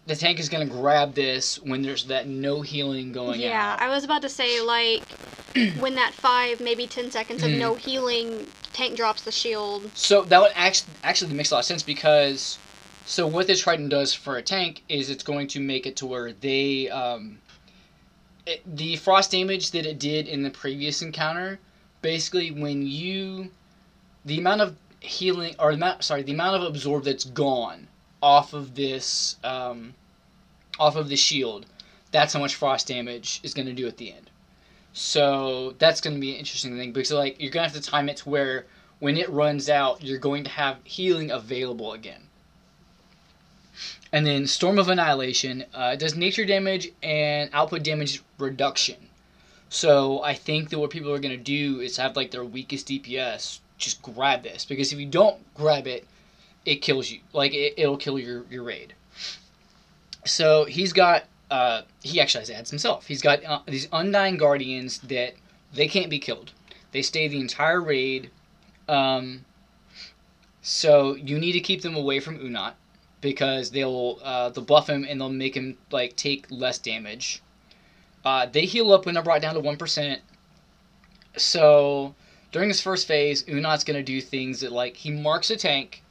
the tank is gonna grab this when there's that no healing going yeah, out. I was about to say like when that five, maybe ten seconds of no healing, tank drops the shield. So that would actually actually makes a lot of sense because so what this Trident does for a tank is it's going to make it to where they um, it, the frost damage that it did in the previous encounter, basically when you the amount of healing or the amount sorry the amount of absorb that's gone off of this um, off of the shield, that's how much frost damage is going to do at the end. So that's going to be an interesting thing because like you're going to have to time it to where when it runs out, you're going to have healing available again. And then Storm of Annihilation uh, does nature damage and output damage reduction. So I think that what people are going to do is have like their weakest DPS just grab this because if you don't grab it, it kills you. Like it, it'll kill your your raid. So he's got uh, he actually has ads himself. He's got uh, these undying guardians that they can't be killed. They stay the entire raid. Um, so you need to keep them away from Uu'nat because they'll uh, they'll buff him and they'll make him like take less damage. Uh, they heal up when they're brought down to one percent. So during his first phase, Uu'nat's gonna do things that like he marks a tank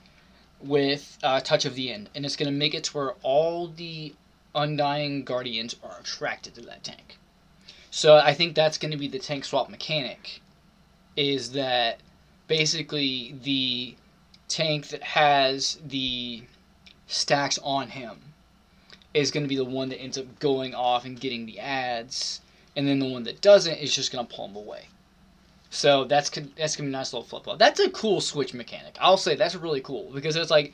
with uh, touch of the end, and it's gonna make it to where all the undying guardians are attracted to that tank. So I think that's gonna be the tank swap mechanic. Is that basically the tank that has the stacks on him is going to be the one that ends up going off and getting the ads, and then the one that doesn't is just going to pull him away. So that's that's gonna be a nice little flip flop. That's a cool switch mechanic. I'll say that's really cool because it's like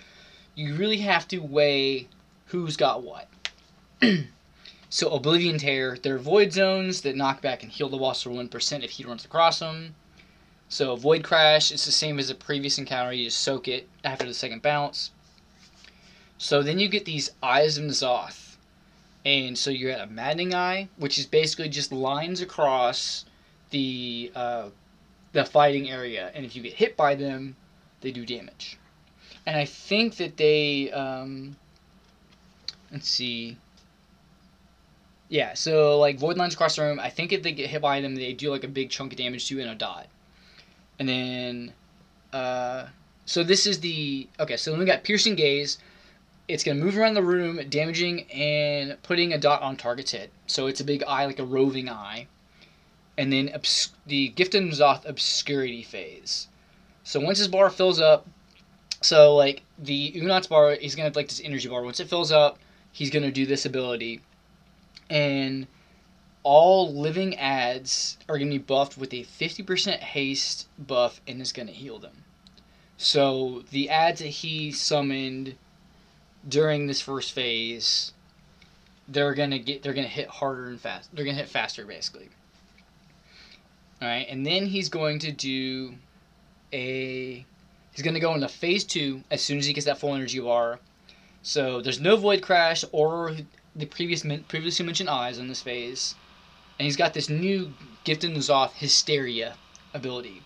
you really have to weigh who's got what. so Oblivion Tear, they're void zones that knock back and heal the boss for one percent if he runs across them. So Void Crash, it's the same as the previous encounter. You just soak it after the second bounce. So then you get these Eyes of Zoth, And so you're at a Maddening Eye, which is basically just lines across the uh, the fighting area. And if you get hit by them, they do damage. And I think that they... Um, let's see... Yeah, so like void lines across the room. I think if they get hit by them, they do like a big chunk of damage to you in a dot. And then, uh, so this is the okay. So then we got piercing gaze. It's gonna move around the room, damaging and putting a dot on target's head. So it's a big eye, like a roving eye. And then obs- the Gifted N'Zoth obscurity phase. So once his bar fills up, so like the Uu'nat's bar, he's gonna have like this energy bar. Once it fills up, he's gonna do this ability, and all living ads are to be buffed with a 50% haste buff and is to heal them. So the ads that he summoned during this first phase, they're to get they're to hit harder and fast. They're to hit faster basically. All right, and then he's going to do a he's going to go into phase 2 as soon as he gets that full energy bar. So there's no void crash or the previous previously mentioned eyes in this phase and he's got this new gift Gifted N'Zoth Hysteria ability.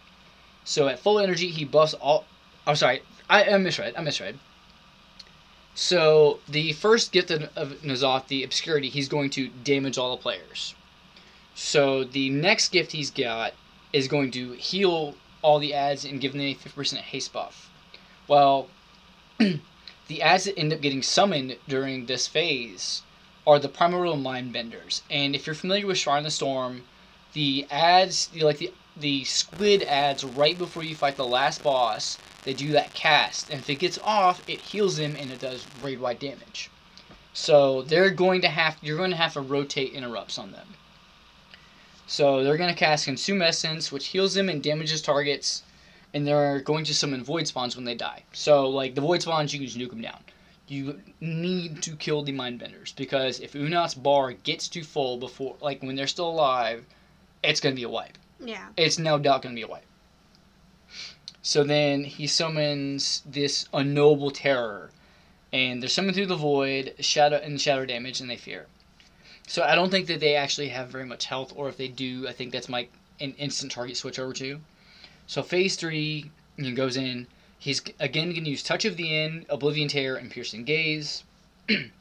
So at full energy, he buffs all. I'm sorry, I, I misread. I misread. So the first Gifted of N'Zoth, the Obscurity, he's going to damage all the players. So the next gift he's got is going to heal all the ads and give them a 50% haste buff. Well, the ads that end up getting summoned during this phase are the primordial mind benders. And if you're familiar with Shrine of the Storm, the ads, the, like the the squid ads right before you fight the last boss, they do that cast, and if it gets off, it heals them and it does raid wide damage. So they're going to have you're going to have to rotate interrupts on them. So they're going to cast Consume Essence, which heals them and damages targets, and they're going to summon Void Spawns when they die. So like the Void Spawns, you can just nuke them down you need to kill the mindbenders because if Uu'nat's bar gets too full before, like when they're still alive, it's gonna be a wipe. Yeah. It's no doubt gonna be a wipe. So then he summons this unknowable terror, and they're summoned through the void, shadow and shadow damage, and they fear. So I don't think that they actually have very much health, or if they do, I think that's my an instant target switch over to. So phase three, he goes in. He's again going to use Touch of the End, Oblivion Tear, and Piercing Gaze. and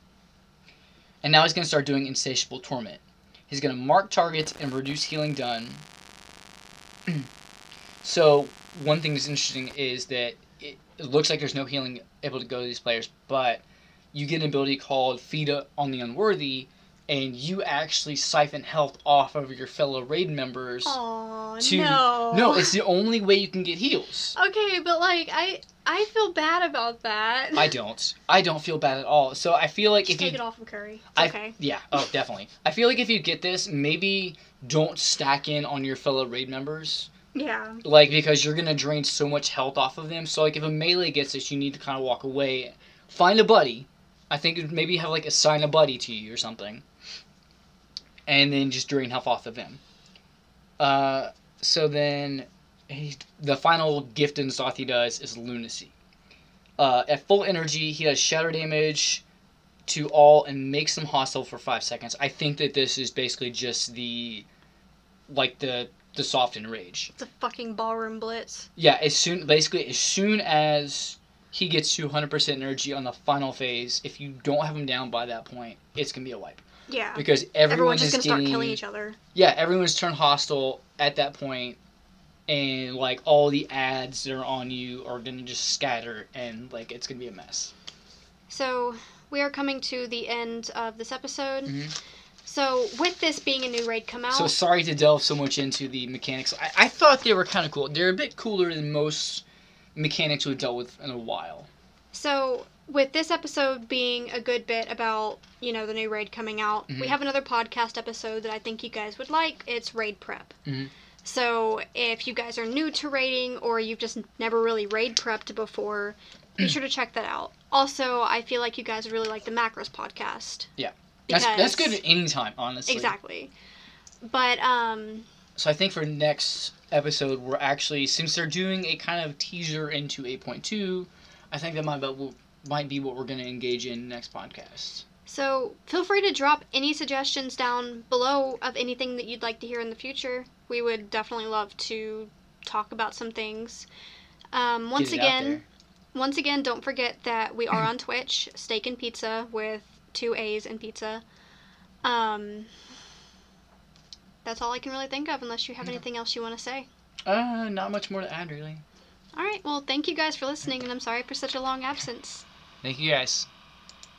now he's going to start doing Insatiable Torment. He's going to mark targets and reduce healing done. so one thing that's interesting is that it, it looks like there's no healing able to go to these players, but you get an ability called Feed on the Unworthy, and you actually siphon health off of your fellow raid members. Oh to no. no, it's the only way you can get heals. Okay, but like I I feel bad about that. I don't. I don't feel bad at all. So I feel like Just if take you take it off of Curry. I, okay. Yeah. Oh, definitely. I feel like if you get this, maybe don't stack in on your fellow raid members. Yeah. Like, because you're going to drain so much health off of them. So, like, if a melee gets this, you need to kind of walk away. Find a buddy. I think maybe have, like, assign a buddy to you or something. And then just drain health off of them. Uh, so then, he, the final gift and sloth he does is Lunacy. Uh, at full energy, he does shatter damage to all and makes them hostile for five seconds. I think that this is basically just the, like the the soft enrage. It's a fucking ballroom blitz. Yeah, as soon basically as soon as he gets to 100% energy on the final phase, if you don't have him down by that point, it's gonna be a wipe Yeah. because Everyone's everyone just is gonna start killing each other. yeah everyone's turned hostile at that point, and like all the ads that are on you are gonna just scatter and like it's gonna be a mess. So we are coming to the end of this episode. Mhm. So with this being a new raid come out, So sorry to delve so much into the mechanics. I, I thought they were kind of cool. They're a bit cooler than most mechanics we've dealt with in a while. So, with this episode being a good bit about, you know, the new raid coming out, we Mhm. have another podcast episode that I think you guys would like. It's Raid Prep. Mhm. So, if you guys are new to raiding or you've just never really raid prepped before, be sure to check that out. Also, I feel like you guys really like the Macros podcast. Yeah. That's that's good at any time, honestly. Exactly. But, um, So I think for next episode, we're actually since they're doing a kind of teaser into 8.2, I think that might be, might be what we're going to engage in next podcast. So feel free to drop any suggestions down below of anything that you'd like to hear in the future. We would definitely love to talk about some things. Um, once Get it out again, once again, don't forget that we are on Twitch, Steak and Pizza with two A's and pizza. Um, that's all I can really think of, unless you have anything else you want to say. Uh, not much more to add, really. All right, well, thank you guys for listening, and I'm sorry for such a long absence. Thank you guys.